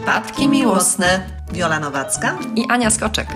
Przypadki miłosne. Wiola Nowacka i Ania Skoczek.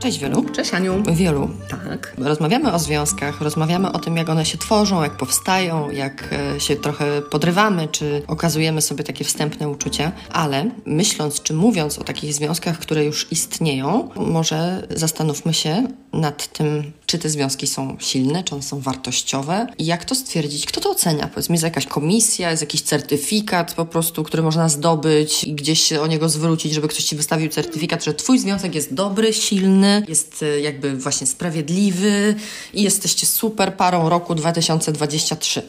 Cześć Wielu. Cześć Aniu. Wielu. Tak. Rozmawiamy o związkach, rozmawiamy o tym, jak one się tworzą, jak powstają, jak e, się trochę podrywamy, czy okazujemy sobie takie wstępne uczucia, ale myśląc czy mówiąc o takich związkach, które już istnieją, może zastanówmy się nad tym, czy te związki są silne, czy one są wartościowe i jak to stwierdzić, kto to ocenia. Powiedzmy, jest jakaś komisja, jest jakiś certyfikat po prostu, który można zdobyć i gdzieś się o niego zwrócić, żeby ktoś ci wystawił certyfikat, że twój związek jest dobry, silny, jest e, jakby właśnie sprawiedliwy i jesteście super parą roku 2023.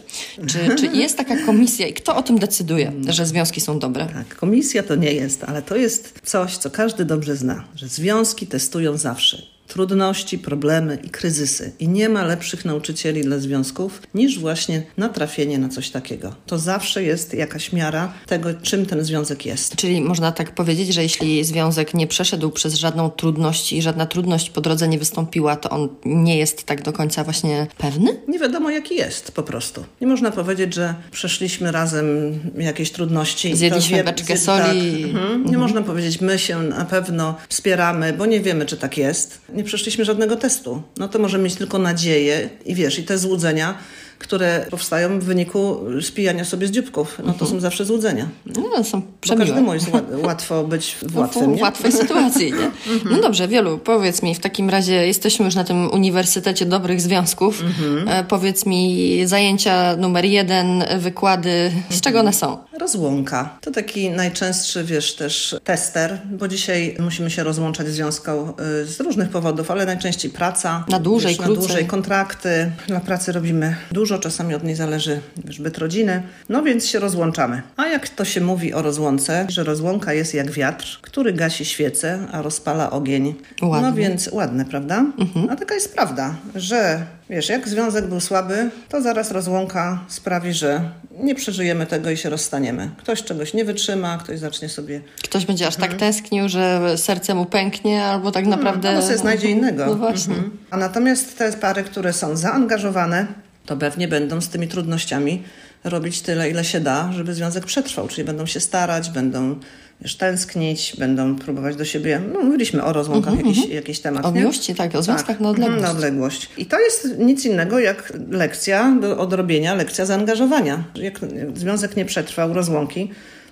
Czy, czy jest taka komisja i kto o tym decyduje, że związki są dobre? Tak, komisja to nie jest, ale to jest coś, co każdy dobrze zna, że związki testują zawsze trudności, problemy i kryzysy. I nie ma lepszych nauczycieli dla związków niż właśnie natrafienie na coś takiego. To zawsze jest jakaś miara tego, czym ten związek jest. Czyli można tak powiedzieć, że jeśli związek nie przeszedł przez żadną trudność i żadna trudność po drodze nie wystąpiła, to on nie jest tak do końca właśnie pewny? Nie wiadomo, jaki jest po prostu. Nie można powiedzieć, że przeszliśmy razem jakieś trudności. Zjedliśmy wie, beczkę soli. Tak. Mhm. Nie mhm. można powiedzieć, my się na pewno wspieramy, bo nie wiemy, czy tak jest nie przeszliśmy żadnego testu. No to możemy mieć tylko nadzieję i wiesz, i te złudzenia, które powstają w wyniku spijania sobie z dzióbków. No to mhm. są zawsze złudzenia. No, są przemiłe. Bo każdemu jest łatwo być w łatwym, w, w łatwej sytuacji, nie? Mhm. No dobrze, Wielu, powiedz mi, w takim razie jesteśmy już na tym Uniwersytecie Dobrych Związków. Mhm. E, powiedz mi, zajęcia numer jeden, wykłady, z czego one są? Rozłąka. To taki najczęstszy, wiesz, też tester, bo dzisiaj musimy się rozłączać z związką y, z różnych powodów, ale najczęściej praca. Na dłużej, wiesz, Na dłużej, kontrakty. Dla pracy robimy dużo dużo, czasami od niej zależy byt rodziny, no więc się rozłączamy. A jak to się mówi o rozłące, że rozłąka jest jak wiatr, który gasi świecę, a rozpala ogień. Ładne. No więc ładne, prawda? Mhm. A taka jest prawda, że wiesz, jak związek był słaby, to zaraz rozłąka sprawi, że nie przeżyjemy tego i się rozstaniemy. Ktoś czegoś nie wytrzyma, ktoś zacznie sobie... Ktoś będzie aż tak mhm. tak tęsknił, że serce mu pęknie, albo tak mhm. naprawdę... Albo sobie znajdzie innego. No właśnie. Mhm. A natomiast te pary, które są zaangażowane, to pewnie będą z tymi trudnościami robić tyle, ile się da, żeby związek przetrwał. Czyli będą się starać, będą wiesz, tęsknić, będą próbować do siebie. No, mówiliśmy o rozłąkach, mm -hmm. jakiś, jakiś temat. O miłości, tak, o związkach tak. na odległość. Na odległość. I to jest nic innego jak lekcja do odrobienia, lekcja zaangażowania. Jak związek nie przetrwał rozłąki,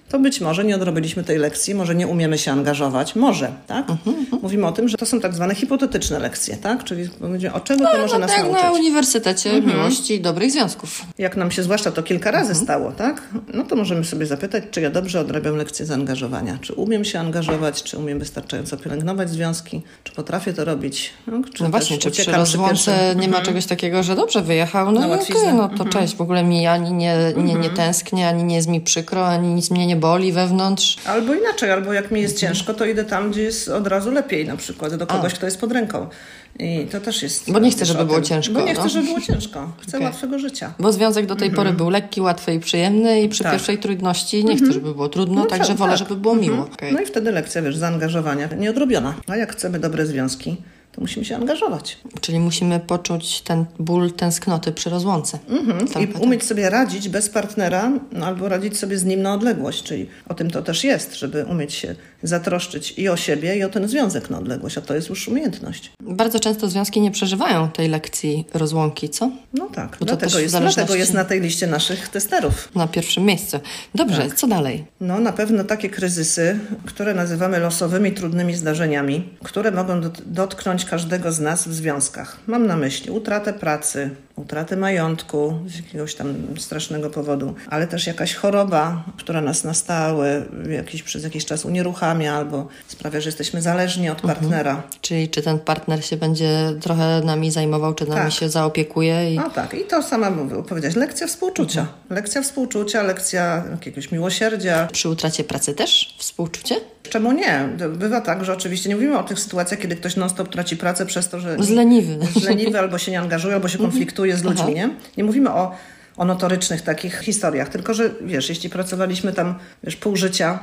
to być może nie odrobiliśmy tej lekcji, może nie umiemy się angażować, może, tak? Uh -huh, uh -huh. Mówimy o tym, że to są tak zwane hipotetyczne lekcje, tak? Czyli o czego no, to może no, nas tak nauczyć? na Uniwersytecie uh mhm. -huh. Miłości i Dobrych Związków. Jak nam się zwłaszcza to kilka razy mhm. stało, tak? No to możemy sobie zapytać, czy ja dobrze odrabiam lekcje zaangażowania, czy umiem się angażować, czy umiem wystarczająco pielęgnować związki, czy potrafię to robić, no, czy no właśnie, czy przy rozłące przy nie ma mhm. czegoś takiego, że dobrze wyjechał, no, no okay, no to cześć, w ogóle mi ani nie, nie, nie tęsknię, ani nie jest mi przykro, ani nic mnie nie boli wewnątrz. Albo inaczej, albo jak mi jest mhm. ciężko, to idę tam, gdzie jest od razu lepiej, na przykład do kogoś, A. kto jest pod ręką. I to też jest. Bo nie chcę, żeby było ciężko. Bo nie chcę, no. żeby było ciężko. Chcę okay. łatwego życia. Bo związek do tej mhm. pory był lekki, łatwy i przyjemny, i przy tak. pierwszej trudności nie chcę, mhm. żeby było trudno, no, także tak, wolę, żeby było miło. Okay. No i wtedy lekcja, wiesz, zaangażowania nieodrobiona. A jak chcemy dobre związki, to musimy się angażować. Czyli musimy poczuć ten ból tęsknoty przy rozłące. Mhm. I tak. umieć sobie radzić bez partnera, no, albo radzić sobie z nim na odległość, czyli o tym to też jest, żeby umieć się zatroszczyć i o siebie, i o ten związek na odległość, a to jest już umiejętność. Bardzo często związki nie przeżywają tej lekcji rozłąki, co? No tak, Bo dlatego, jest, zależności... dlatego jest na tej liście naszych testerów. Na pierwszym miejscu. Dobrze, tak. co dalej? No na pewno takie kryzysy, które nazywamy losowymi, trudnymi zdarzeniami, które mogą dotknąć każdego z nas w związkach. Mam na myśli utratę pracy, utratę majątku z jakiegoś tam strasznego powodu, ale też jakaś choroba, która nas na stałe jakiś, przez jakiś czas unieruchamia albo sprawia, że jesteśmy zależni od mhm. partnera. Mhm. Czyli czy ten partner się będzie trochę nami zajmował, czy nami tak. się zaopiekuje? I... No tak, i to sama powiedziałaś, lekcja współczucia. Mhm. Lekcja współczucia, lekcja jakiegoś miłosierdzia. Przy utracie pracy też współczucie? Czemu nie? Bywa tak, że oczywiście nie mówimy o tych sytuacjach, kiedy ktoś non-stop traci pracę przez to, że... Zleniwy. Zleniwy albo się nie angażuje, albo się mhm. Konfliktuje z ludźmi, nie? Nie mówimy o, o notorycznych takich historiach, tylko że wiesz, jeśli pracowaliśmy tam wiesz, pół życia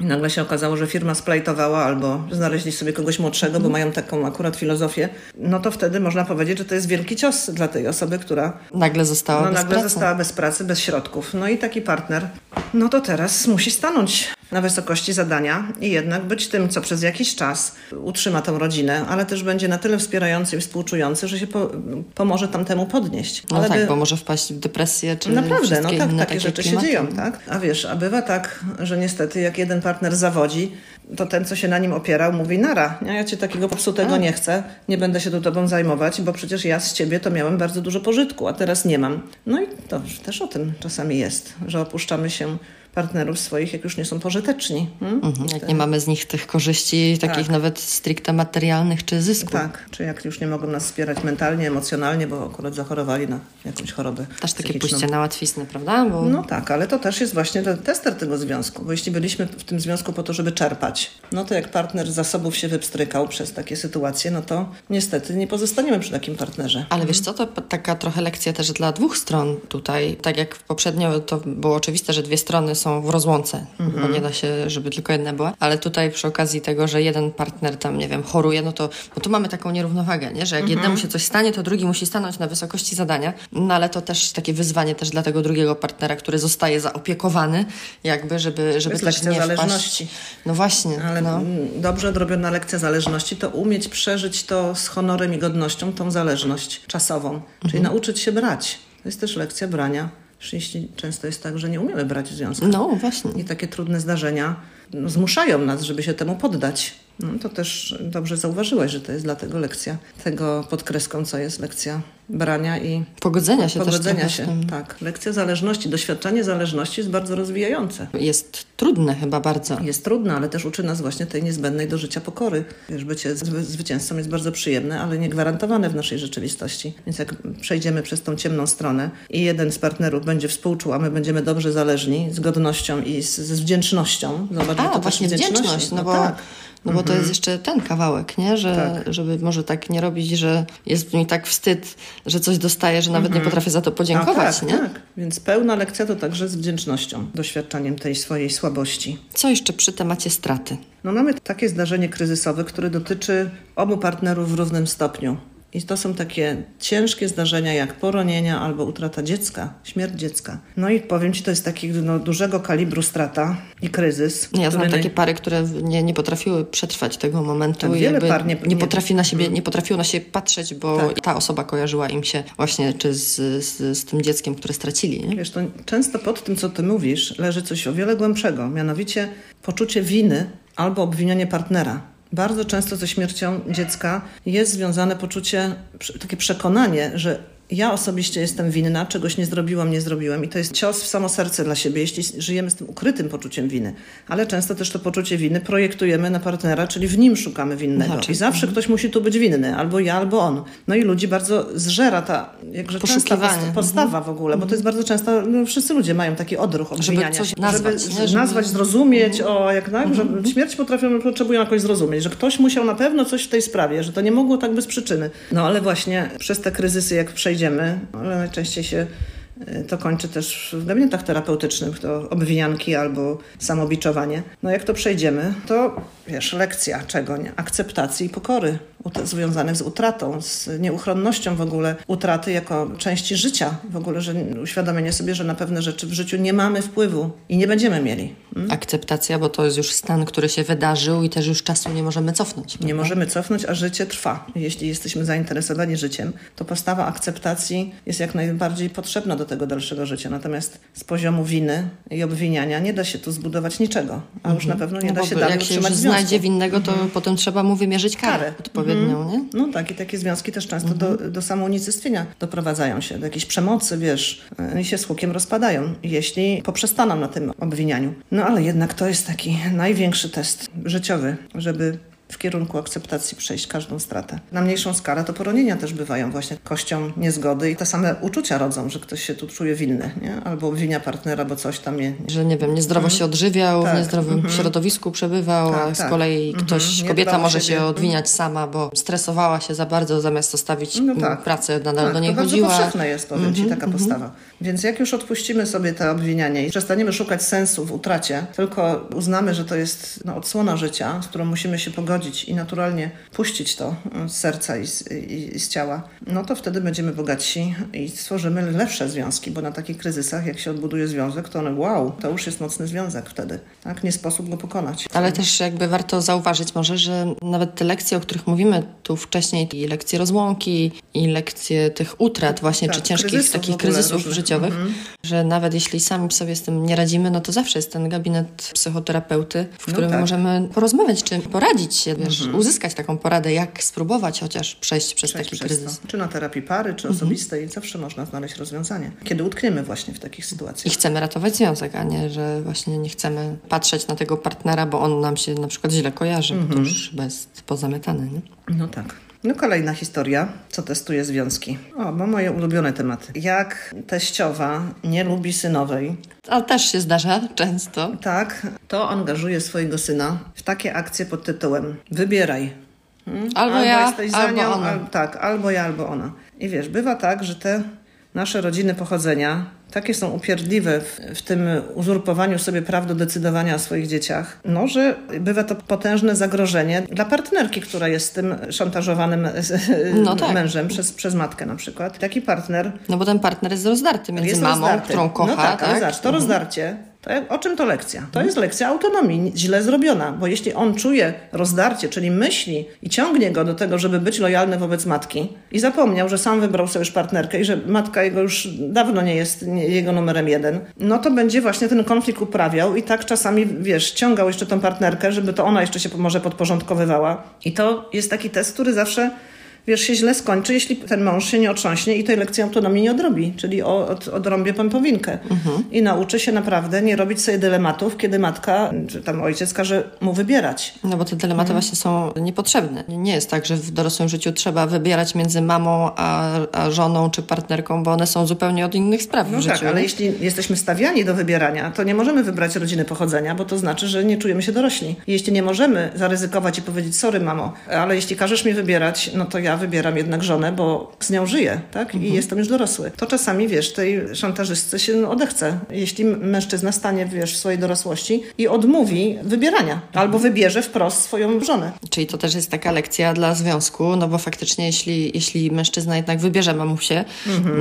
i nagle się okazało, że firma splajtowała albo znaleźli sobie kogoś młodszego, bo mają taką akurat filozofię, no to wtedy można powiedzieć, że to jest wielki cios dla tej osoby, która nagle została no, bez nagle pracy. została bez pracy, bez środków. No i taki partner, no to teraz musi stanąć na wysokości zadania i jednak być tym, co przez jakiś czas utrzyma tą rodzinę, ale też będzie na tyle wspierający i współczujący, że się po, pomoże tamtemu podnieść. No ale tak, by- bo może wpaść w depresję, czy Naprawdę, no tak, inne takie takie rzeczy klimaty. się dzieją, tak? A wiesz, a bywa tak, że niestety jak jeden partner zawodzi, to ten, co się na nim opierał, mówi nara, ja cię takiego popsutego nie chcę, nie będę się tu tobą zajmować, bo przecież ja z ciebie to miałem bardzo dużo pożytku, a teraz nie mam. No i to też o tym czasami jest, że opuszczamy się partnerów swoich, jak już nie są pożyteczni. Hmm? Mhm, jak nie mamy z nich tych korzyści, takich Tak. nawet stricte materialnych czy zysku. Tak, czy jak już nie mogą nas wspierać mentalnie, emocjonalnie, bo akurat zachorowali na jakąś chorobę Też takie psychiczną. pójście na łatwiznę, prawda? Bo No tak, ale to też jest właśnie ten tester tego związku, bo jeśli byliśmy w tym związku po to, żeby czerpać, no to jak partner z zasobów się wypstrykał przez takie sytuacje, no to niestety nie pozostaniemy przy takim partnerze. Ale wiesz co, to taka trochę lekcja też dla dwóch stron tutaj. Tak jak poprzednio to było oczywiste, że dwie strony są w rozłące, bo nie da się, żeby tylko jedna była. Ale tutaj przy okazji tego, że jeden partner tam, nie wiem, choruje, no to bo tu mamy taką nierównowagę, nie? że jak jednemu się coś stanie, to drugi musi stanąć na wysokości zadania. No ale to też takie wyzwanie też dla tego drugiego partnera, który zostaje zaopiekowany, jakby, żeby, żeby też nie zależności. wpaść. No właśnie, Ale no. mm, dobrze odrobiona lekcja zależności to umieć przeżyć to z honorem i godnością, tą zależność czasową, czyli nauczyć się brać. To jest też lekcja brania. Jeśli często jest tak, że nie umiemy brać związku. No właśnie. I takie trudne zdarzenia no, zmuszają nas, żeby się temu poddać. No, to też dobrze zauważyłaś, że to jest dlatego lekcja tego pod kreską, co jest lekcja brania i Pogodzenia się też pogodzenia z się. tym. Tak. Lekcja zależności, doświadczanie zależności jest bardzo rozwijające. Jest trudne chyba bardzo. Jest trudne, ale też uczy nas właśnie tej niezbędnej do życia pokory. Wiesz, bycie zwy- zwycięzcą jest bardzo przyjemne, ale nie gwarantowane w naszej rzeczywistości. Więc jak przejdziemy przez tą ciemną stronę i jeden z partnerów będzie współczuł, a my będziemy dobrze zależni, z godnością i z, z wdzięcznością. Zobacz, A, to właśnie też wdzięczność, no bo, tak. No bo to jest jeszcze ten kawałek, nie? Że, żeby może tak nie robić, że jest mi tak wstyd, że coś dostaję, że nawet nie potrafię za to podziękować, tak, nie? tak. Więc pełna lekcja to także z wdzięcznością, doświadczaniem tej swojej słabości. Co jeszcze przy temacie straty? No mamy takie zdarzenie kryzysowe, które dotyczy obu partnerów w równym stopniu. I to są takie ciężkie zdarzenia jak poronienia albo utrata dziecka, śmierć dziecka. No i powiem Ci, to jest taki no, dużego kalibru strata i kryzys. Ja znam takie pary, które nie, nie potrafiły przetrwać tego momentu Tak, wiele par nie- nie, nie- potrafi na siebie, nie potrafiło na siebie patrzeć, bo Tak. ta osoba kojarzyła im się właśnie czy z, z, z tym dzieckiem, które stracili, nie? Wiesz, to często pod tym, co ty mówisz, leży coś o wiele głębszego, mianowicie poczucie winy albo obwinianie partnera. Bardzo często ze śmiercią dziecka jest związane poczucie, takie przekonanie, że ja osobiście jestem winna, czegoś nie zrobiłam, nie zrobiłem i to jest cios w samo serce dla siebie, jeśli żyjemy z tym ukrytym poczuciem winy. Ale często też to poczucie winy projektujemy na partnera, czyli w nim szukamy winnego. Znaczy, I zawsze ktoś musi tu być winny, albo ja, albo on. No i ludzi bardzo zżera ta jakże częsta postawa w ogóle, bo to jest bardzo często, no, wszyscy ludzie mają taki odruch obwiniania coś się. nazwać, żeby? Żeby- nazwać, zrozumieć, o jak tak, że śmierć potrafią, potrzebują jakoś zrozumieć, że ktoś musiał na pewno coś w tej sprawie, że to nie mogło tak bez przyczyny. No ale właśnie przez te kryzysy jak przejdziemy, ale najczęściej się y, to kończy też w gabinetach terapeutycznych, to obwinianki albo samobiczowanie. No jak to przejdziemy, to wiesz, lekcja czego nie? Akceptacji i pokory związanych z utratą, z nieuchronnością w ogóle utraty jako części życia. W ogóle, że uświadomienie sobie, że na pewne rzeczy w życiu nie mamy wpływu i nie będziemy mieli. Akceptacja, bo to jest już stan, który się wydarzył i też już czasu nie możemy cofnąć. Nie możemy cofnąć, a życie trwa. Jeśli jesteśmy zainteresowani życiem, to postawa akceptacji jest jak najbardziej potrzebna do tego dalszego życia. Natomiast z poziomu winy i obwiniania nie da się tu zbudować niczego, a już na pewno nie No da się dalej jak się utrzymać znajdzie związku. winnego, to potem trzeba mu wymierzyć karę, Karę. odpowiednią, nie? No tak, i takie związki też często do, do samounicestwienia doprowadzają się, do jakiejś przemocy, wiesz, e, i się z hukiem rozpadają, jeśli poprzestaną na tym obwinianiu. No ale jednak to jest taki największy test życiowy, żeby w kierunku akceptacji przejść każdą stratę. Na mniejszą skalę to poronienia też bywają właśnie kością niezgody i te same uczucia rodzą, że ktoś się tu czuje winny, nie? albo obwinia partnera, bo coś tam je... Że nie wiem, niezdrowo się odżywiał, w Tak. niezdrowym środowisku przebywał, Tak, a z tak. kolei Mhm. ktoś, Nie kobieta może siebie. się odwiniać sama, bo stresowała się za bardzo, zamiast zostawić No tak. pracę, nadal Tak, do niej to chodziła. Mhm, powszechne jest, powiem Ci, taka postawa. Więc jak już odpuścimy sobie te obwinianie i przestaniemy szukać sensu w utracie, tylko uznamy, że to jest no, odsłona życia, z którą musimy się pogodzić i naturalnie puścić to z serca i z, i, i z ciała, no to wtedy będziemy bogatsi i stworzymy lepsze związki, bo na takich kryzysach, jak się odbuduje związek, to one, wow, to już jest mocny związek wtedy. Tak, nie sposób go pokonać. Ale też jakby warto zauważyć może, że nawet te lekcje, o których mówimy tu wcześniej, i lekcje rozłąki, i lekcje tych utrat właśnie, Tak, czy ciężkich kryzysów w takich kryzysów różnych. Życiowych, Mhm. że nawet jeśli sami sobie z tym nie radzimy, no to zawsze jest ten gabinet psychoterapeuty, w No którym tak. możemy porozmawiać, czy poradzić się, wiesz, uzyskać taką poradę, jak spróbować chociaż przejść przez przejść taki przez kryzys. To. Czy na terapii pary, czy osobistej, zawsze można znaleźć rozwiązanie. Kiedy utkniemy właśnie w takich I sytuacjach. chcemy ratować związek, a nie, że właśnie nie chcemy patrzeć na tego partnera, bo on nam się na przykład źle kojarzy, bo to już chyba jest pozamiatane, nie? No tak. No kolejna historia, co testuje związki. O, bo moje ulubione tematy. Jak teściowa nie lubi synowej, Ale też się zdarza często. tak, to angażuje swojego syna w takie akcje pod tytułem Wybieraj. Hmm? Albo ja, jesteś albo nią, ona. Al, tak, albo ja, albo ona. I wiesz, bywa tak, że te nasze rodziny pochodzenia takie są upierdliwe w, w tym uzurpowaniu sobie praw do decydowania o swoich dzieciach, no, że bywa to potężne zagrożenie dla partnerki, która jest tym szantażowawanym No tak. mężem przez, przez matkę na przykład. Taki partner No bo ten partner jest rozdarty między jest mamą, rozdarty. którą kocha, No tak, tak? zobacz, to rozdarcie, to, o czym to lekcja? To jest lekcja autonomii, źle zrobiona, bo jeśli on czuje rozdarcie, czyli myśli i ciągnie go do tego, żeby być lojalny wobec matki i zapomniał, że sam wybrał sobie już partnerkę i że matka jego już dawno nie jest nie, jego numerem jeden, no to będzie właśnie ten konflikt uprawiał i tak czasami, wiesz, ciągał jeszcze tą partnerkę, żeby to ona jeszcze się może podporządkowywała. I to jest taki test, który zawsze wiesz, się źle skończy, jeśli ten mąż się nie otrząśnie i tej lekcji autonomii nie odrobi, czyli od, odrąbie pępowinkę. I nauczy się naprawdę nie robić sobie dylematów, kiedy matka, czy tam ojciec każe mu wybierać. No bo te dylematy Mhm. właśnie są niepotrzebne. Nie jest tak, że w dorosłym życiu trzeba wybierać między mamą a, a żoną czy partnerką, bo one są zupełnie od innych spraw No w życiu. tak, ale nie? jeśli jesteśmy stawiani do wybierania, to nie możemy wybrać rodziny pochodzenia, bo to znaczy, że nie czujemy się dorośli. Jeśli nie możemy zaryzykować i powiedzieć, sorry mamo, ale jeśli każesz mi wybierać, no to ja wybieram jednak żonę, bo z nią żyję, tak? I jestem już dorosły. To czasami, wiesz, tej szantażystce się odechce. Jeśli mężczyzna stanie, wiesz, w swojej dorosłości i odmówi wybierania, albo wybierze wprost swoją żonę. Czyli to też jest taka lekcja dla związku, no bo faktycznie jeśli, jeśli mężczyzna jednak wybierze mamusię,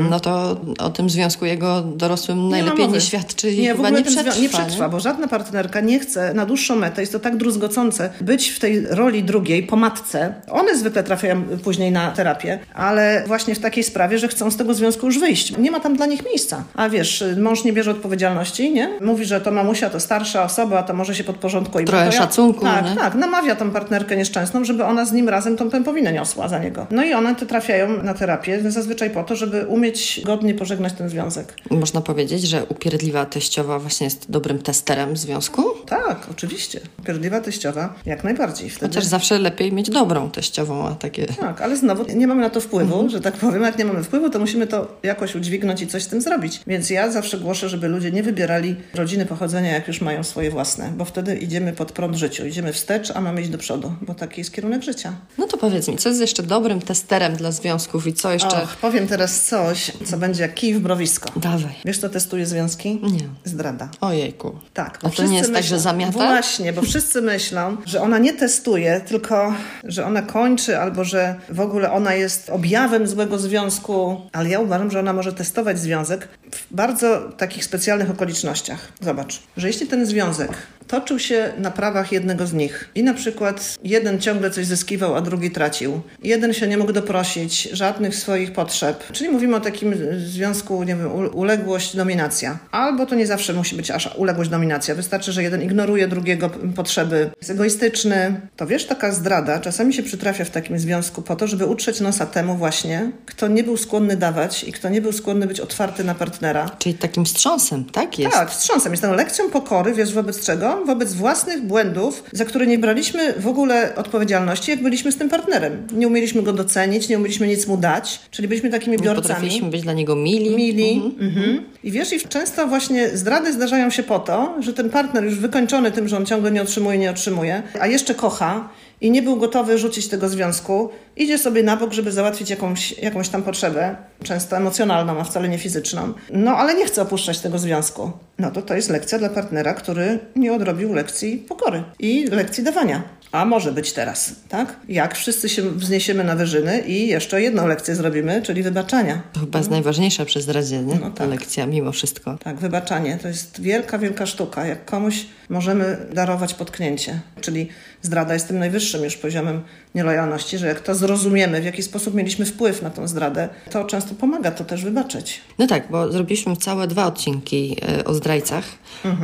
no to o tym związku jego dorosłym Mhm. najlepiej nie, mowy. świadczy i Nie, w chyba ogóle nie przetrwa. nie przetrwa, bo żadna partnerka nie chce na dłuższą metę, jest to tak druzgocące, być w tej roli drugiej, po matce. One zwykle trafiają później na terapię, ale właśnie w takiej sprawie, że chcą z tego związku już wyjść. Nie ma tam dla nich miejsca. A wiesz, mąż nie bierze odpowiedzialności, nie? Mówi, że to mamusia to starsza osoba, to może się podporządkuje. Trochę ja- szacunku, Tak, nie? tak. Namawia tą partnerkę nieszczęsną, żeby ona z nim razem tą pępowinę niosła za niego. No i one te trafiają na terapię zazwyczaj po to, żeby umieć godnie pożegnać ten związek. Można powiedzieć, że upierdliwa teściowa właśnie jest dobrym testerem związku? Tak, oczywiście. Pierdliwa teściowa, jak najbardziej. Wtedy... Chociaż zawsze lepiej mieć dobrą teściową, a takie... Tak, ale znowu nie mamy na to wpływu, Mhm. że tak powiem. Jak nie mamy wpływu, to musimy to jakoś udźwignąć i coś z tym zrobić. Więc ja zawsze głoszę, żeby ludzie nie wybierali rodziny pochodzenia, jak już mają swoje własne, bo wtedy idziemy pod prąd życiu. Idziemy wstecz, a mamy iść do przodu, bo taki jest kierunek życia. No to powiedz mi, co jest jeszcze dobrym testerem dla związków i co jeszcze... Och, powiem teraz coś, co będzie jak kij w mrowisko. Dawaj. Wiesz, co testuje związki? Nie. Zdrada. Ojejku. Tak, A to nie jest tak, że zamiata? Właśnie, bo wszyscy myślą, że ona nie testuje, tylko że ona kończy albo że w ogóle ona jest objawem złego związku, ale ja uważam, że ona może testować związek w bardzo takich specjalnych okolicznościach. Zobacz, że jeśli ten związek toczył się na prawach jednego z nich i na przykład jeden ciągle coś zyskiwał, a drugi tracił, jeden się nie mógł doprosić żadnych swoich potrzeb, czyli mówimy o takim związku, nie wiem, uległość, dominacja. Albo to nie zawsze musi być aż uległość, dominacja. Wystarczy, że jeden ignoruje drugiego potrzeby, jest egoistyczny. To wiesz, taka zdrada czasami się przytrafia w takim związku po to, żeby utrzeć nosa temu właśnie, kto nie był skłonny dawać i kto nie był skłonny być otwarty na partnera. Czyli takim wstrząsem, tak jest? Tak, wstrząsem. Jest tą lekcją pokory, wiesz, wobec czego? Wobec własnych błędów, za które nie braliśmy w ogóle odpowiedzialności, jak byliśmy z tym partnerem. Nie umieliśmy go docenić, nie umieliśmy nic mu dać, czyli byliśmy takimi biorcami. potrafiliśmy być dla niego mili. Mili. Mhm. I wiesz, i często właśnie zdrady zdarzają się po to, że ten partner już wykończony tym, że on ciągle nie otrzymuje, nie otrzymuje, a jeszcze kocha i nie był gotowy rzucić tego związku, idzie sobie na bok, żeby załatwić jakąś, jakąś tam potrzebę, często emocjonalną, a wcale nie fizyczną. No ale nie chce opuszczać tego związku. No to to jest lekcja dla partnera, który nie odrobił lekcji pokory i lekcji dawania. A może być teraz, tak? Jak wszyscy się wzniesiemy na wyżyny i jeszcze jedną lekcję zrobimy, czyli wybaczania. To chyba jest najważniejsza przy zdradzie, nie? No Ta tak. lekcja mimo wszystko. Tak, wybaczanie to jest wielka, wielka sztuka. Jak komuś możemy darować potknięcie, czyli zdrada jest tym najwyższym już poziomem nielojalności, że jak to zrozumiemy, w jaki sposób mieliśmy wpływ na tą zdradę, to często pomaga to też wybaczyć. No tak, bo zrobiliśmy całe dwa odcinki e, o zdrajcach,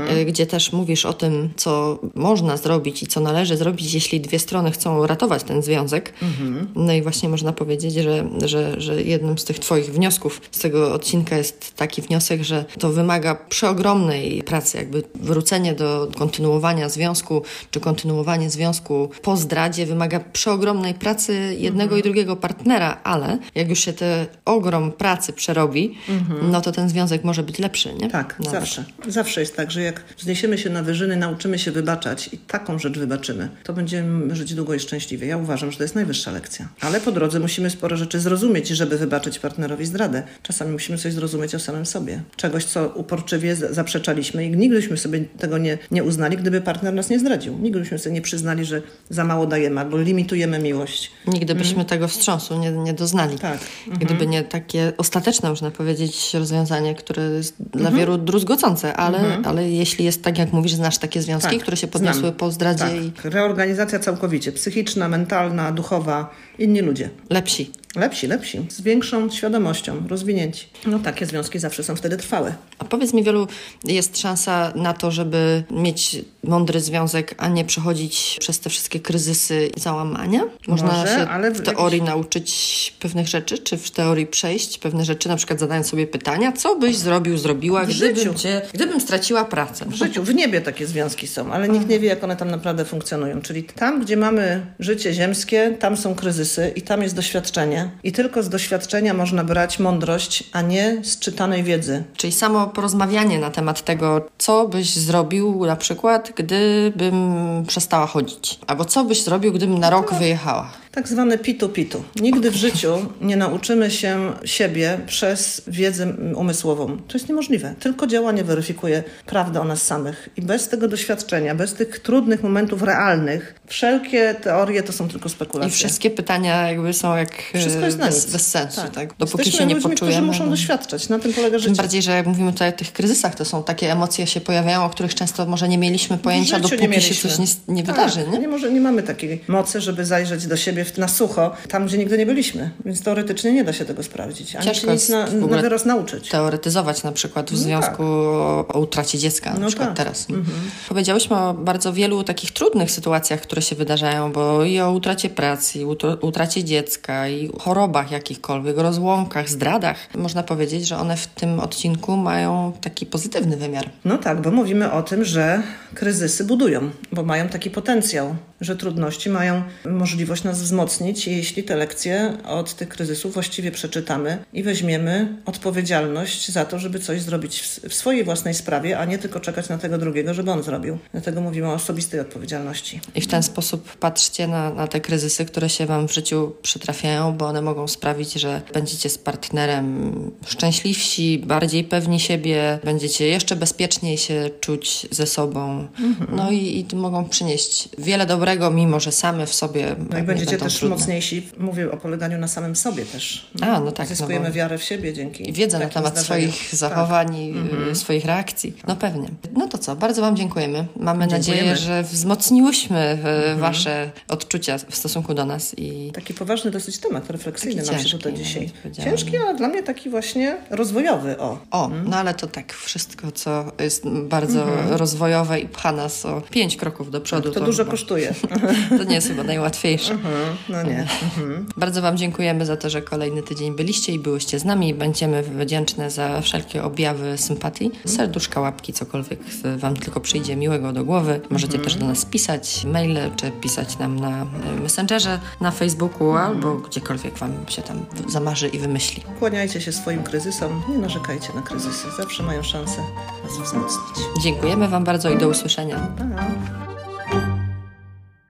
e, gdzie też mówisz o tym, co można zrobić i co należy zrobić, jeśli dwie strony chcą ratować ten związek. No i właśnie można powiedzieć, że, że, że jednym z tych Twoich wniosków z tego odcinka jest taki wniosek, że to wymaga przeogromnej pracy, jakby wrócenie do kontynuowania związku, czy kontynuowanie związku po zdradzie wymaga przeogromnej pracy jednego i drugiego partnera, ale jak już się ten ogrom pracy przerobi, no to ten związek może być lepszy, nie? Tak, Nawet. zawsze. Zawsze jest tak, że jak wzniesiemy się na wyżyny, nauczymy się wybaczać i taką rzecz wybaczymy, to będziemy żyć długo i szczęśliwie. Ja uważam, że to jest najwyższa lekcja. Ale po drodze musimy sporo rzeczy zrozumieć, żeby wybaczyć partnerowi zdradę. Czasami musimy coś zrozumieć o samym sobie. Czegoś, co uporczywie zaprzeczaliśmy i nigdy byśmy sobie tego nie, nie uznali, gdyby partner nas nie zdradził. Nigdy byśmy sobie nie przyznali, że za mało dajemy albo limitujemy miłość. Nigdy byśmy tego wstrząsu nie, nie doznali. Tak. Gdyby nie takie ostateczne, można powiedzieć, rozwiązanie, które jest dla wielu druzgocące, ale, ale jeśli jest tak, jak mówisz, znasz takie związki, Tak, które się podniosły znam. po zdradzie Tak. i Reorganizacja całkowicie. Psychiczna, mentalna, duchowa. Inni ludzie. lepsi. Lepsi, lepsi, z większą świadomością, rozwinięci. No takie związki zawsze są wtedy trwałe. A powiedz mi, wielu jest szansa na to, żeby mieć mądry związek, a nie przechodzić przez te wszystkie kryzysy i załamania? Można Może, się ale w teorii nauczyć pewnych rzeczy, czy w teorii przejść pewne rzeczy, na przykład zadając sobie pytania, co byś zrobił, zrobiła, W gdybym, życiu. cię, gdybym straciła pracę? W życiu, w niebie takie związki są, ale nikt nie wie, jak one tam naprawdę funkcjonują. Czyli tam, gdzie mamy życie ziemskie, tam są kryzysy i tam jest doświadczenie. I tylko z doświadczenia można brać mądrość, a nie z czytanej wiedzy. Czyli samo porozmawianie na temat tego, co byś zrobił na przykład, gdybym przestała chodzić. Albo co byś zrobił, gdybym na rok wyjechała. Tak zwane pitu-pitu. Nigdy w życiu nie nauczymy się siebie przez wiedzę umysłową. To jest niemożliwe. Tylko działanie weryfikuje prawdę o nas samych. I bez tego doświadczenia, bez tych trudnych momentów realnych, wszelkie teorie to są tylko I spekulacje. wszystkie pytania jakby są jak Wszystko jest bez, bez sensu, tak? Dopóki Jesteśmy się nie ludźmi, poczujemy. którzy muszą no. doświadczać. Na tym polega Tym życie. bardziej, że jak mówimy tutaj o tych kryzysach, to są takie emocje się pojawiają, o których często może nie mieliśmy pojęcia, dopóki się coś nie, nie Tak, wydarzy, nie? Nie, może, nie mamy takiej mocy, żeby zajrzeć do siebie w- na sucho, tam gdzie nigdy nie byliśmy. Więc teoretycznie nie da się tego sprawdzić. Ani Ciężko się nic na, na wyrost nauczyć. teoretyzować na przykład w związku o, o utracie dziecka, na No przykład tak. teraz. Nie? Powiedziałyśmy o bardzo wielu takich trudnych sytuacjach, które się wydarzają, bo i o utracie pracy, i utr- utracie dziecka, i chorobach jakichkolwiek, rozłąkach, zdradach. Można powiedzieć, że one w tym odcinku mają taki pozytywny wymiar. No tak, bo mówimy o tym, że kryzysy budują, bo mają taki potencjał, że trudności mają możliwość nas wzmocnić, jeśli te lekcje od tych kryzysów właściwie przeczytamy i weźmiemy odpowiedzialność za to, żeby coś zrobić w, swojej własnej sprawie, a nie tylko czekać na tego drugiego, żeby on zrobił. Dlatego mówimy o osobistej odpowiedzialności. I w ten sposób patrzcie na, na te kryzysy, które się Wam w życiu przytrafiają, bo one mogą sprawić, że będziecie z partnerem szczęśliwsi, bardziej pewni siebie, będziecie jeszcze bezpieczniej się czuć ze sobą. No i, i mogą przynieść wiele dobrego, mimo że same w sobie No i będziecie też trudne. mocniejsi. Mówię o poleganiu na samym sobie też. A, no tak, no Zyskujemy bo- wiarę w siebie dzięki I wiedzę na temat zdarzeniom. swoich Tak. zachowań i y, swoich reakcji. No pewnie. No to co, bardzo Wam dziękujemy. Mamy Dziękujemy. nadzieję, że wzmocniłyśmy y, Wasze odczucia w stosunku do nas i Taki poważny dosyć temat, refleksyjny Taki nam się ciężki, tutaj dzisiaj. Ciężki, ale dla mnie taki właśnie rozwojowy. O. O, no ale to tak, wszystko, co jest bardzo rozwojowe i pcha nas o pięć kroków do przodu. To dużo chyba kosztuje. To nie jest chyba najłatwiejsze. Mhm, no nie. Bardzo Wam dziękujemy za to, że kolejny tydzień byliście i byłyście z nami. Będziemy wdzięczne za wszelkie objawy sympatii, serduszka, łapki, cokolwiek Wam tylko przyjdzie miłego do głowy. Możecie też do nas pisać maile, czy pisać nam na e, Messengerze, na Facebooku albo gdziekolwiek Wam się tam zamarzy i wymyśli. Kłaniajcie się swoim kryzysom, nie narzekajcie na kryzysy. Zawsze mają szansę was wzmocnić. Dziękujemy Wam bardzo i do usłyszenia. Pa!